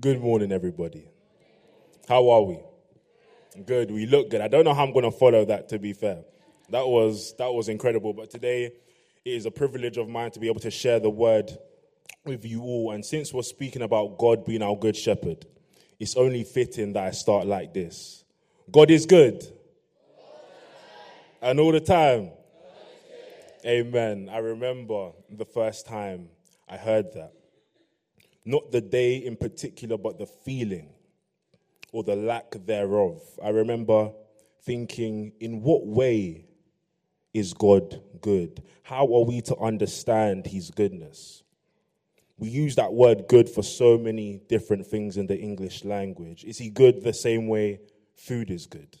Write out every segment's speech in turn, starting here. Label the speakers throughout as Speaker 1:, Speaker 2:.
Speaker 1: Good morning, everybody. How are we? Good. We look good. I don't know how I'm going to follow that. To be fair, that was that was incredible. But today it is a privilege of mine to be able to share the word with you all. And since we're speaking about God being our good shepherd, it's only fitting that I start like this. God is good, and all the time. Amen. I remember the first time I heard that. Not the day in particular, but the feeling or the lack thereof. I remember thinking, in what way is God good? How are we to understand his goodness? We use that word good for so many different things in the English language. Is he good the same way food is good?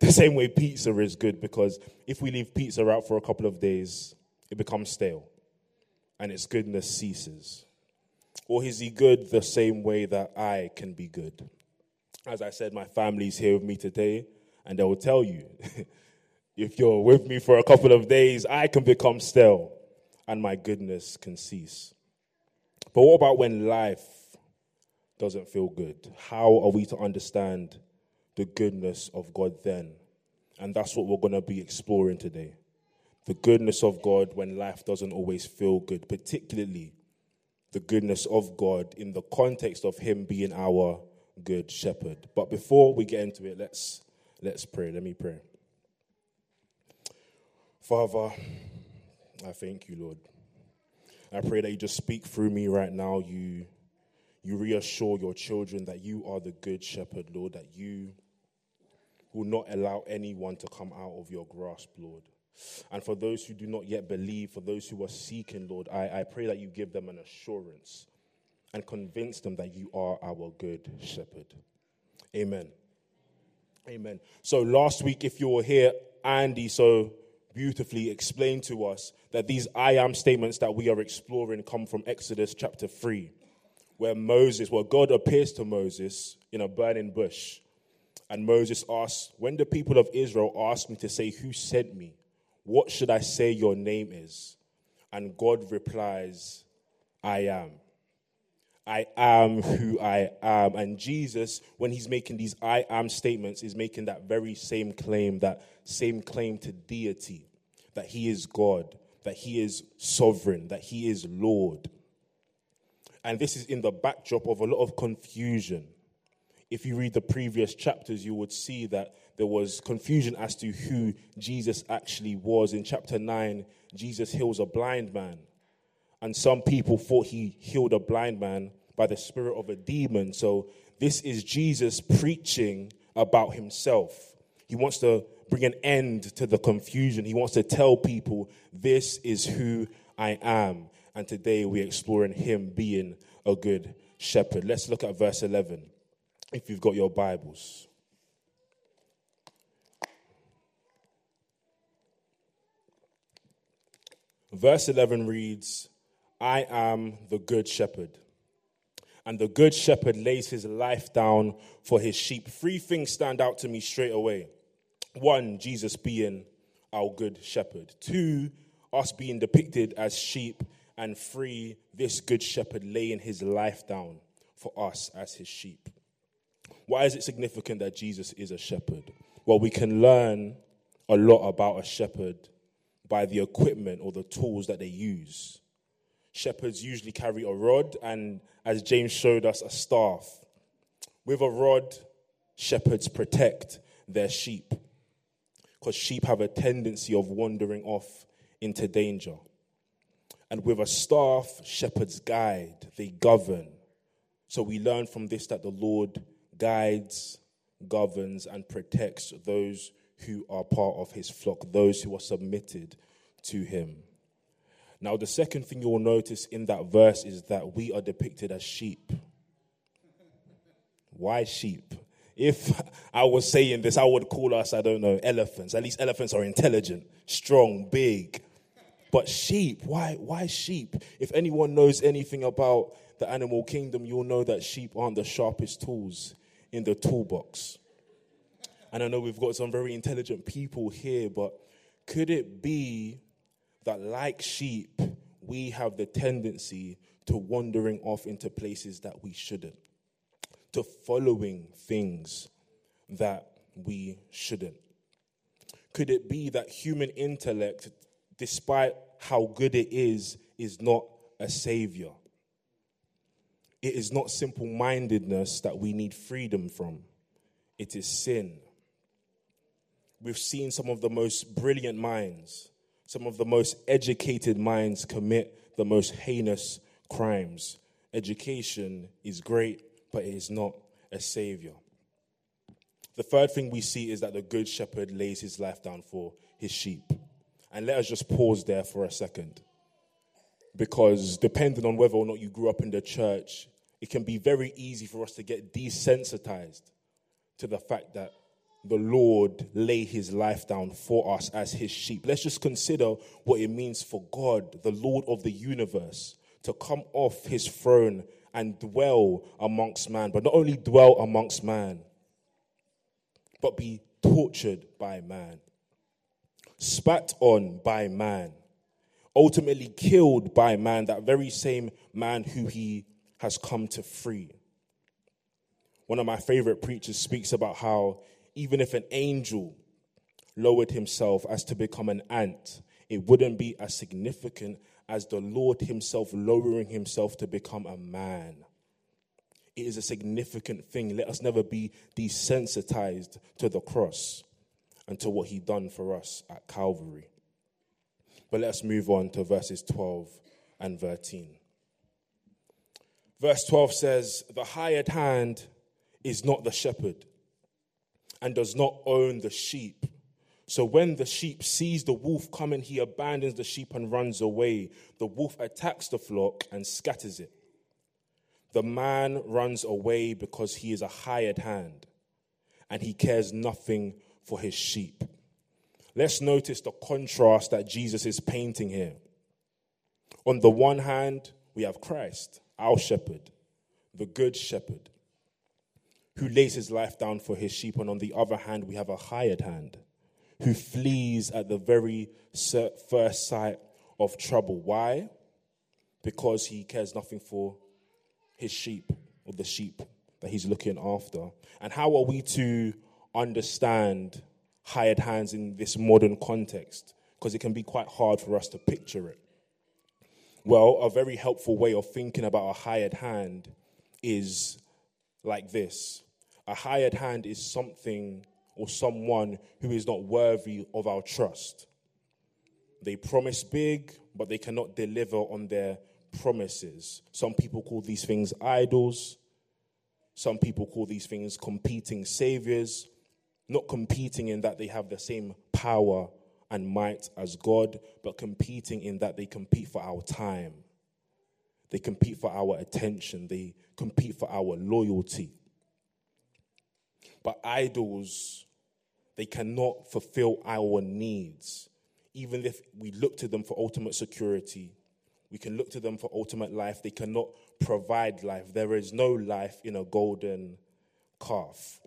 Speaker 1: The same way pizza is good because if we leave pizza out for a couple of days, it becomes stale and its goodness ceases. Or is he good the same way that I can be good? As I said, my family's here with me today, and they will tell you if you're with me for a couple of days, I can become stale and my goodness can cease. But what about when life doesn't feel good? How are we to understand the goodness of God then? And that's what we're going to be exploring today. The goodness of God when life doesn't always feel good, particularly the goodness of God in the context of Him being our good shepherd. But before we get into it, let's let's pray. Let me pray. Father, I thank you, Lord. I pray that you just speak through me right now. You you reassure your children that you are the good shepherd, Lord, that you will not allow anyone to come out of your grasp, Lord. And for those who do not yet believe, for those who are seeking, Lord, I, I pray that you give them an assurance and convince them that you are our good shepherd. Amen. Amen. So last week, if you were here, Andy so beautifully explained to us that these I am statements that we are exploring come from Exodus chapter 3, where Moses, well, God appears to Moses in a burning bush. And Moses asks, When the people of Israel asked me to say, Who sent me? What should I say your name is? And God replies, I am. I am who I am. And Jesus, when he's making these I am statements, is making that very same claim, that same claim to deity, that he is God, that he is sovereign, that he is Lord. And this is in the backdrop of a lot of confusion. If you read the previous chapters, you would see that there was confusion as to who Jesus actually was. In chapter 9, Jesus heals a blind man. And some people thought he healed a blind man by the spirit of a demon. So this is Jesus preaching about himself. He wants to bring an end to the confusion. He wants to tell people, this is who I am. And today we're exploring him being a good shepherd. Let's look at verse 11 if you've got your Bibles. Verse 11 reads, I am the good shepherd. And the good shepherd lays his life down for his sheep. Three things stand out to me straight away. One, Jesus being our good shepherd. Two, us being depicted as sheep. And three, this good shepherd laying his life down for us as his sheep. Why is it significant that Jesus is a shepherd? Well, we can learn a lot about a shepherd by the equipment or the tools that they use. Shepherds usually carry a rod and, as James showed us, a staff. With a rod, shepherds protect their sheep because sheep have a tendency of wandering off into danger. And with a staff, shepherds guide, they govern. So we learn from this that the Lord guides, governs, and protects those who are part of his flock, those who are submitted to him. Now, the second thing you will notice in that verse is that we are depicted as sheep. Why sheep? If I was saying this, I would call us, I don't know, elephants. At least elephants are intelligent, strong, big. But sheep, why, why sheep? If anyone knows anything about the animal kingdom, you'll know that sheep aren't the sharpest tools in the toolbox. And I know we've got some very intelligent people here, but could it be that, like sheep, we have the tendency to wandering off into places that we shouldn't, to following things that we shouldn't? Could it be that human intellect, despite how good it is, is not a savior? It is not simple mindedness that we need freedom from, it is sin. We've seen some of the most brilliant minds, some of the most educated minds commit the most heinous crimes. Education is great, but it is not a savior. The third thing we see is that the good shepherd lays his life down for his sheep. And let us just pause there for a second. Because depending on whether or not you grew up in the church, it can be very easy for us to get desensitized to the fact that the Lord lay his life down for us as his sheep. Let's just consider what it means for God, the Lord of the universe, to come off his throne and dwell amongst man. But not only dwell amongst man, but be tortured by man, spat on by man, ultimately killed by man, that very same man who he has come to free. One of my favorite preachers speaks about how even if an angel lowered himself as to become an ant, it wouldn't be as significant as the Lord himself lowering himself to become a man. It is a significant thing. Let us never be desensitized to the cross and to what he done for us at Calvary. But let's move on to verses 12 and 13. Verse 12 says, The hired hand is not the shepherd and does not own the sheep. So when the sheep sees the wolf coming, he abandons the sheep and runs away. The wolf attacks the flock and scatters it. The man runs away because he is a hired hand and he cares nothing for his sheep. Let's notice the contrast that Jesus is painting here. On the one hand, we have Christ, our shepherd, the good shepherd who lays his life down for his sheep. And on the other hand, we have a hired hand who flees at the very first sight of trouble. Why? Because he cares nothing for his sheep or the sheep that he's looking after. And how are we to understand hired hands in this modern context? Because it can be quite hard for us to picture it. Well, a very helpful way of thinking about a hired hand is like this a hired hand is something or someone who is not worthy of our trust. They promise big, but they cannot deliver on their promises. Some people call these things idols. Some people call these things competing saviors, not competing in that they have the same power and might as God, but competing in that they compete for our time. They compete for our attention. They compete for our loyalty. But idols, they cannot fulfill our needs. Even if we look to them for ultimate security, we can look to them for ultimate life. They cannot provide life. There is no life in a golden calf.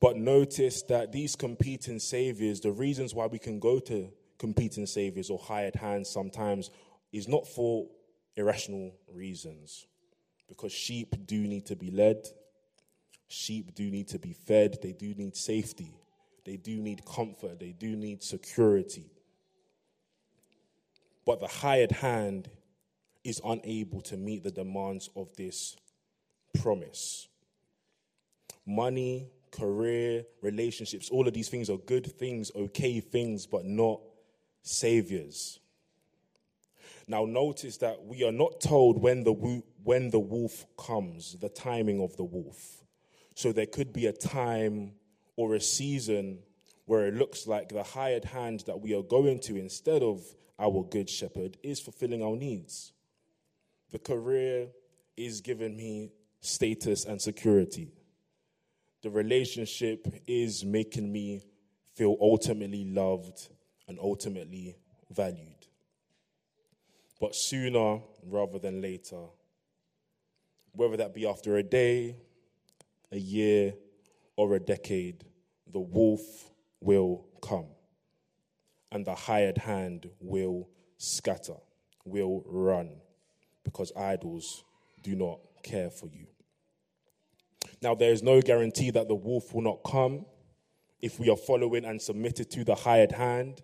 Speaker 1: But notice that these competing saviors, the reasons why we can go to competing saviors or hired hands sometimes, is not for irrational reasons. Because sheep do need to be led, Sheep do need to be fed, they do need safety, they do need comfort, they do need security. But the hired hand is unable to meet the demands of this promise. Money, career, relationships, all of these things are good things, okay things, but not saviors. Now, notice that we are not told when the, when the wolf comes, the timing of the wolf. So there could be a time or a season where it looks like the hired hand that we are going to instead of our good shepherd is fulfilling our needs. The career is giving me status and security. The relationship is making me feel ultimately loved and ultimately valued. But sooner rather than later, whether that be after a day, a year, or a decade, the wolf will come and the hired hand will scatter, will run, because idols do not care for you. Now, there is no guarantee that the wolf will not come if we are following and submitted to the hired hand,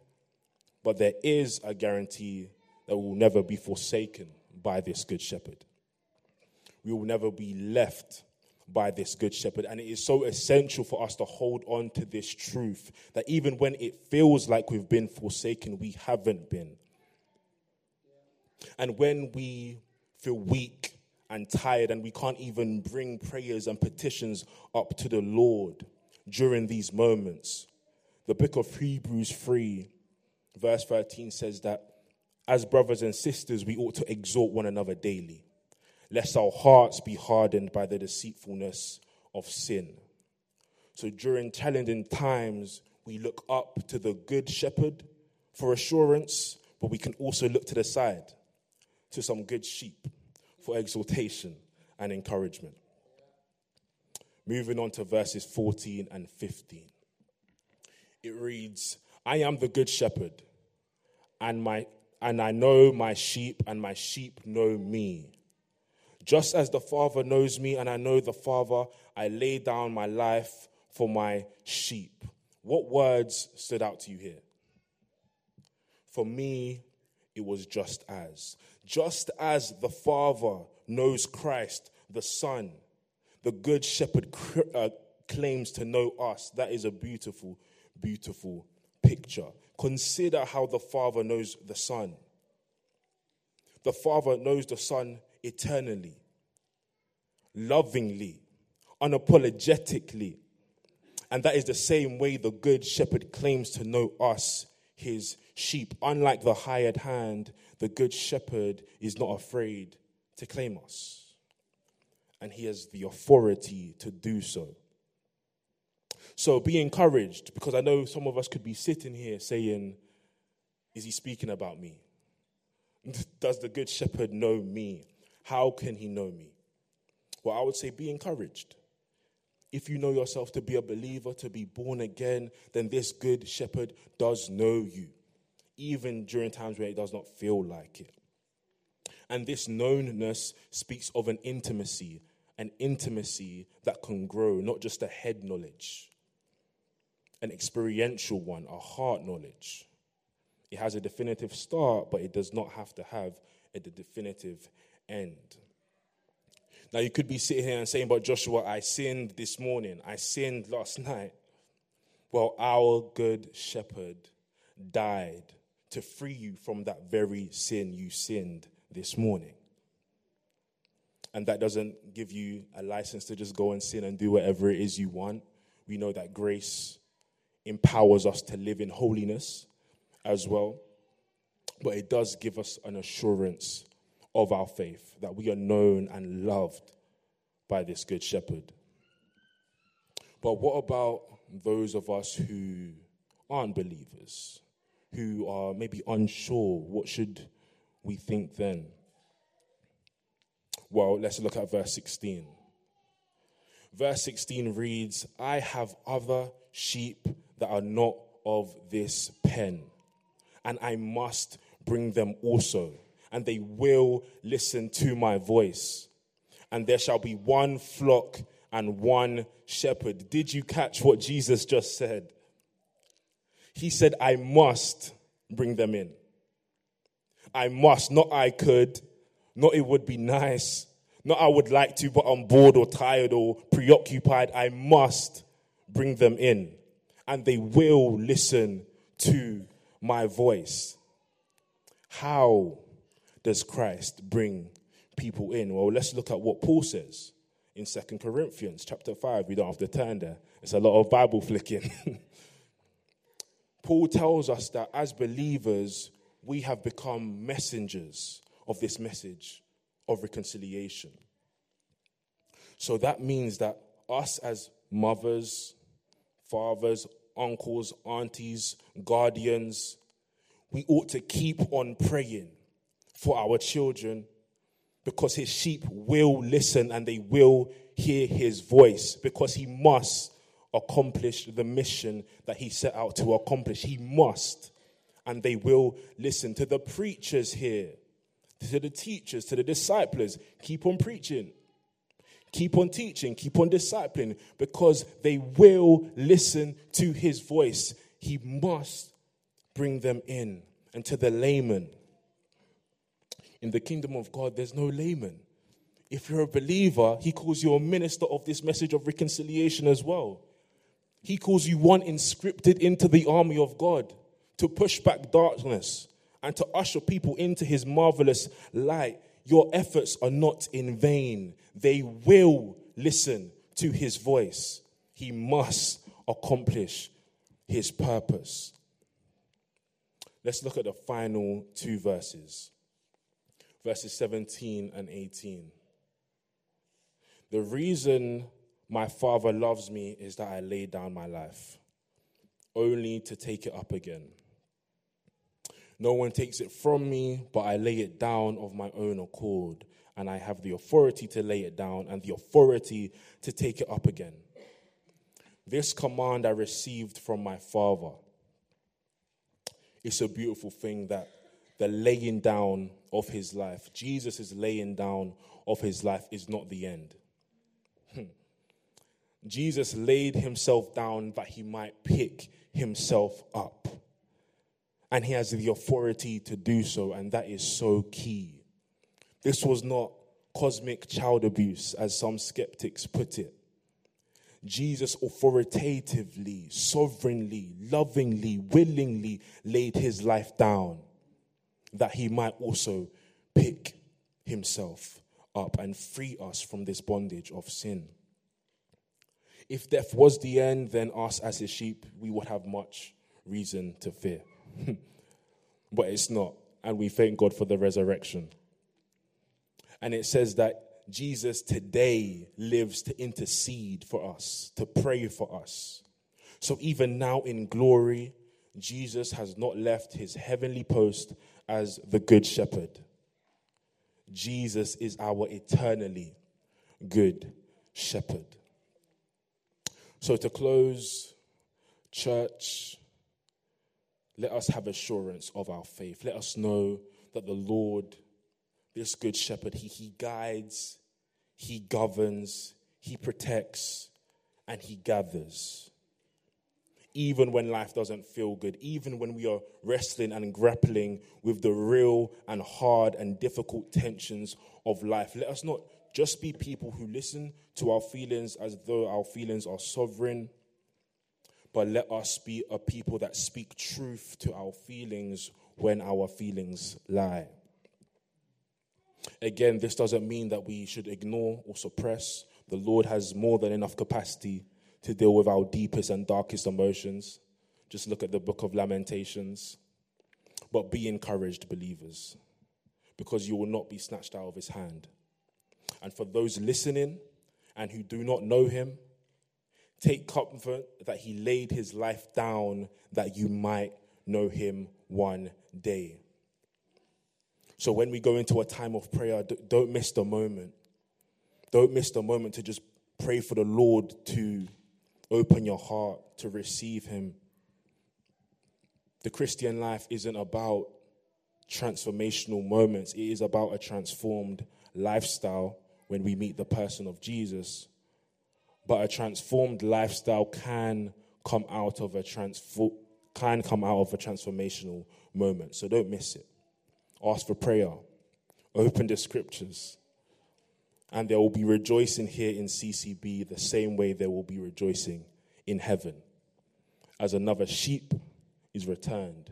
Speaker 1: but there is a guarantee that we will never be forsaken by this good shepherd. We will never be left by this good shepherd. And it is so essential for us to hold on to this truth that even when it feels like we've been forsaken, we haven't been. And when we feel weak and tired and we can't even bring prayers and petitions up to the Lord during these moments, the book of Hebrews 3, verse 13 says that as brothers and sisters, we ought to exhort one another daily lest our hearts be hardened by the deceitfulness of sin. So during challenging times, we look up to the good shepherd for assurance, but we can also look to the side to some good sheep for exhortation and encouragement. Moving on to verses 14 and 15. It reads, I am the good shepherd, and my and I know my sheep, and my sheep know me just as the Father knows me and I know the Father, I lay down my life for my sheep. What words stood out to you here? For me, it was just as. Just as the Father knows Christ, the Son, the Good Shepherd uh, claims to know us. That is a beautiful, beautiful picture. Consider how the Father knows the Son. The Father knows the Son eternally, lovingly, unapologetically. And that is the same way the Good Shepherd claims to know us, his sheep. Unlike the hired hand, the Good Shepherd is not afraid to claim us. And he has the authority to do so. So be encouraged because I know some of us could be sitting here saying, Is he speaking about me? Does the Good Shepherd know me? How can he know me? Well, I would say be encouraged. If you know yourself to be a believer, to be born again, then this good shepherd does know you, even during times where it does not feel like it. And this knownness speaks of an intimacy, an intimacy that can grow, not just a head knowledge, an experiential one, a heart knowledge. It has a definitive start, but it does not have to have a definitive end. Now, you could be sitting here and saying, But Joshua, I sinned this morning, I sinned last night. Well, our good shepherd died to free you from that very sin you sinned this morning. And that doesn't give you a license to just go and sin and do whatever it is you want. We know that grace empowers us to live in holiness as well. But it does give us an assurance of our faith, that we are known and loved by this good shepherd. But what about those of us who aren't believers, who are maybe unsure? What should we think then? Well, let's look at verse 16. Verse 16 reads, I have other sheep that are not of this pen, and I must bring them also and they will listen to my voice. And there shall be one flock and one shepherd. Did you catch what Jesus just said? He said, I must bring them in. I must, not I could, not it would be nice, not I would like to, but I'm bored or tired or preoccupied. I must bring them in. And they will listen to my voice. How does Christ bring people in? Well, let's look at what Paul says in Second Corinthians chapter 5. We don't have to turn there. It's a lot of Bible flicking. Paul tells us that as believers, we have become messengers of this message of reconciliation. So that means that us as mothers, fathers, uncles, aunties, guardians, we ought to keep on praying for our children because his sheep will listen and they will hear his voice because he must accomplish the mission that he set out to accomplish. He must, and they will listen to the preachers here. to the teachers, to the disciples, keep on preaching. Keep on teaching, keep on discipling, because they will listen to his voice. He must bring them in. And to the layman, in the kingdom of God, there's no layman. If you're a believer, he calls you a minister of this message of reconciliation as well. He calls you one inscripted into the army of God to push back darkness and to usher people into his marvelous light. Your efforts are not in vain. They will listen to his voice. He must accomplish his purpose. Let's look at the final two verses verses 17 and 18. The reason my Father loves me is that I lay down my life, only to take it up again. No one takes it from me, but I lay it down of my own accord, and I have the authority to lay it down and the authority to take it up again. This command I received from my Father. It's a beautiful thing that the laying down of his life, Jesus' is laying down of his life, is not the end. Hmm. Jesus laid himself down that he might pick himself up. And he has the authority to do so, and that is so key. This was not cosmic child abuse, as some skeptics put it. Jesus authoritatively, sovereignly, lovingly, willingly laid his life down that he might also pick himself up and free us from this bondage of sin. If death was the end, then us as his sheep, we would have much reason to fear. but it's not. And we thank God for the resurrection. And it says that Jesus today lives to intercede for us, to pray for us. So even now in glory, Jesus has not left his heavenly post as the good shepherd. Jesus is our eternally good shepherd. So, to close, church, let us have assurance of our faith. Let us know that the Lord, this good shepherd, he, he guides, he governs, he protects, and he gathers even when life doesn't feel good, even when we are wrestling and grappling with the real and hard and difficult tensions of life. Let us not just be people who listen to our feelings as though our feelings are sovereign, but let us be a people that speak truth to our feelings when our feelings lie. Again, this doesn't mean that we should ignore or suppress. The Lord has more than enough capacity to deal with our deepest and darkest emotions. Just look at the book of Lamentations. But be encouraged, believers, because you will not be snatched out of his hand. And for those listening and who do not know him, take comfort that he laid his life down that you might know him one day. So when we go into a time of prayer, don't miss the moment. Don't miss the moment to just pray for the Lord to open your heart to receive Him. The Christian life isn't about transformational moments, it is about a transformed lifestyle when we meet the person of Jesus. But a transformed lifestyle can come out of a transform can come out of a transformational moment. So don't miss it. Ask for prayer. Open the scriptures. And there will be rejoicing here in CCB the same way there will be rejoicing in heaven as another sheep is returned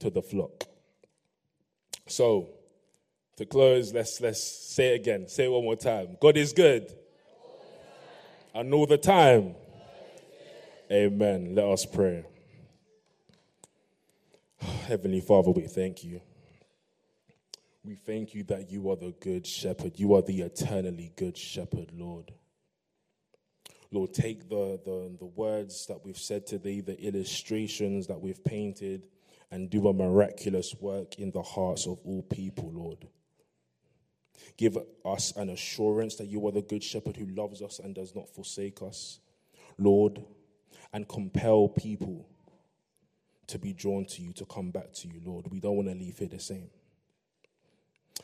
Speaker 1: to the flock. So, to close, let's, let's say it again. Say it one more time. God is good. And all the time. Amen. Let us pray. Heavenly Father, we thank you. We thank you that you are the good shepherd. You are the eternally good shepherd, Lord. Lord, take the, the, the words that we've said today, the illustrations that we've painted, and do a miraculous work in the hearts of all people, Lord. Give us an assurance that you are the good shepherd who loves us and does not forsake us, Lord, and compel people to be drawn to you, to come back to you, Lord. We don't want to leave here the same.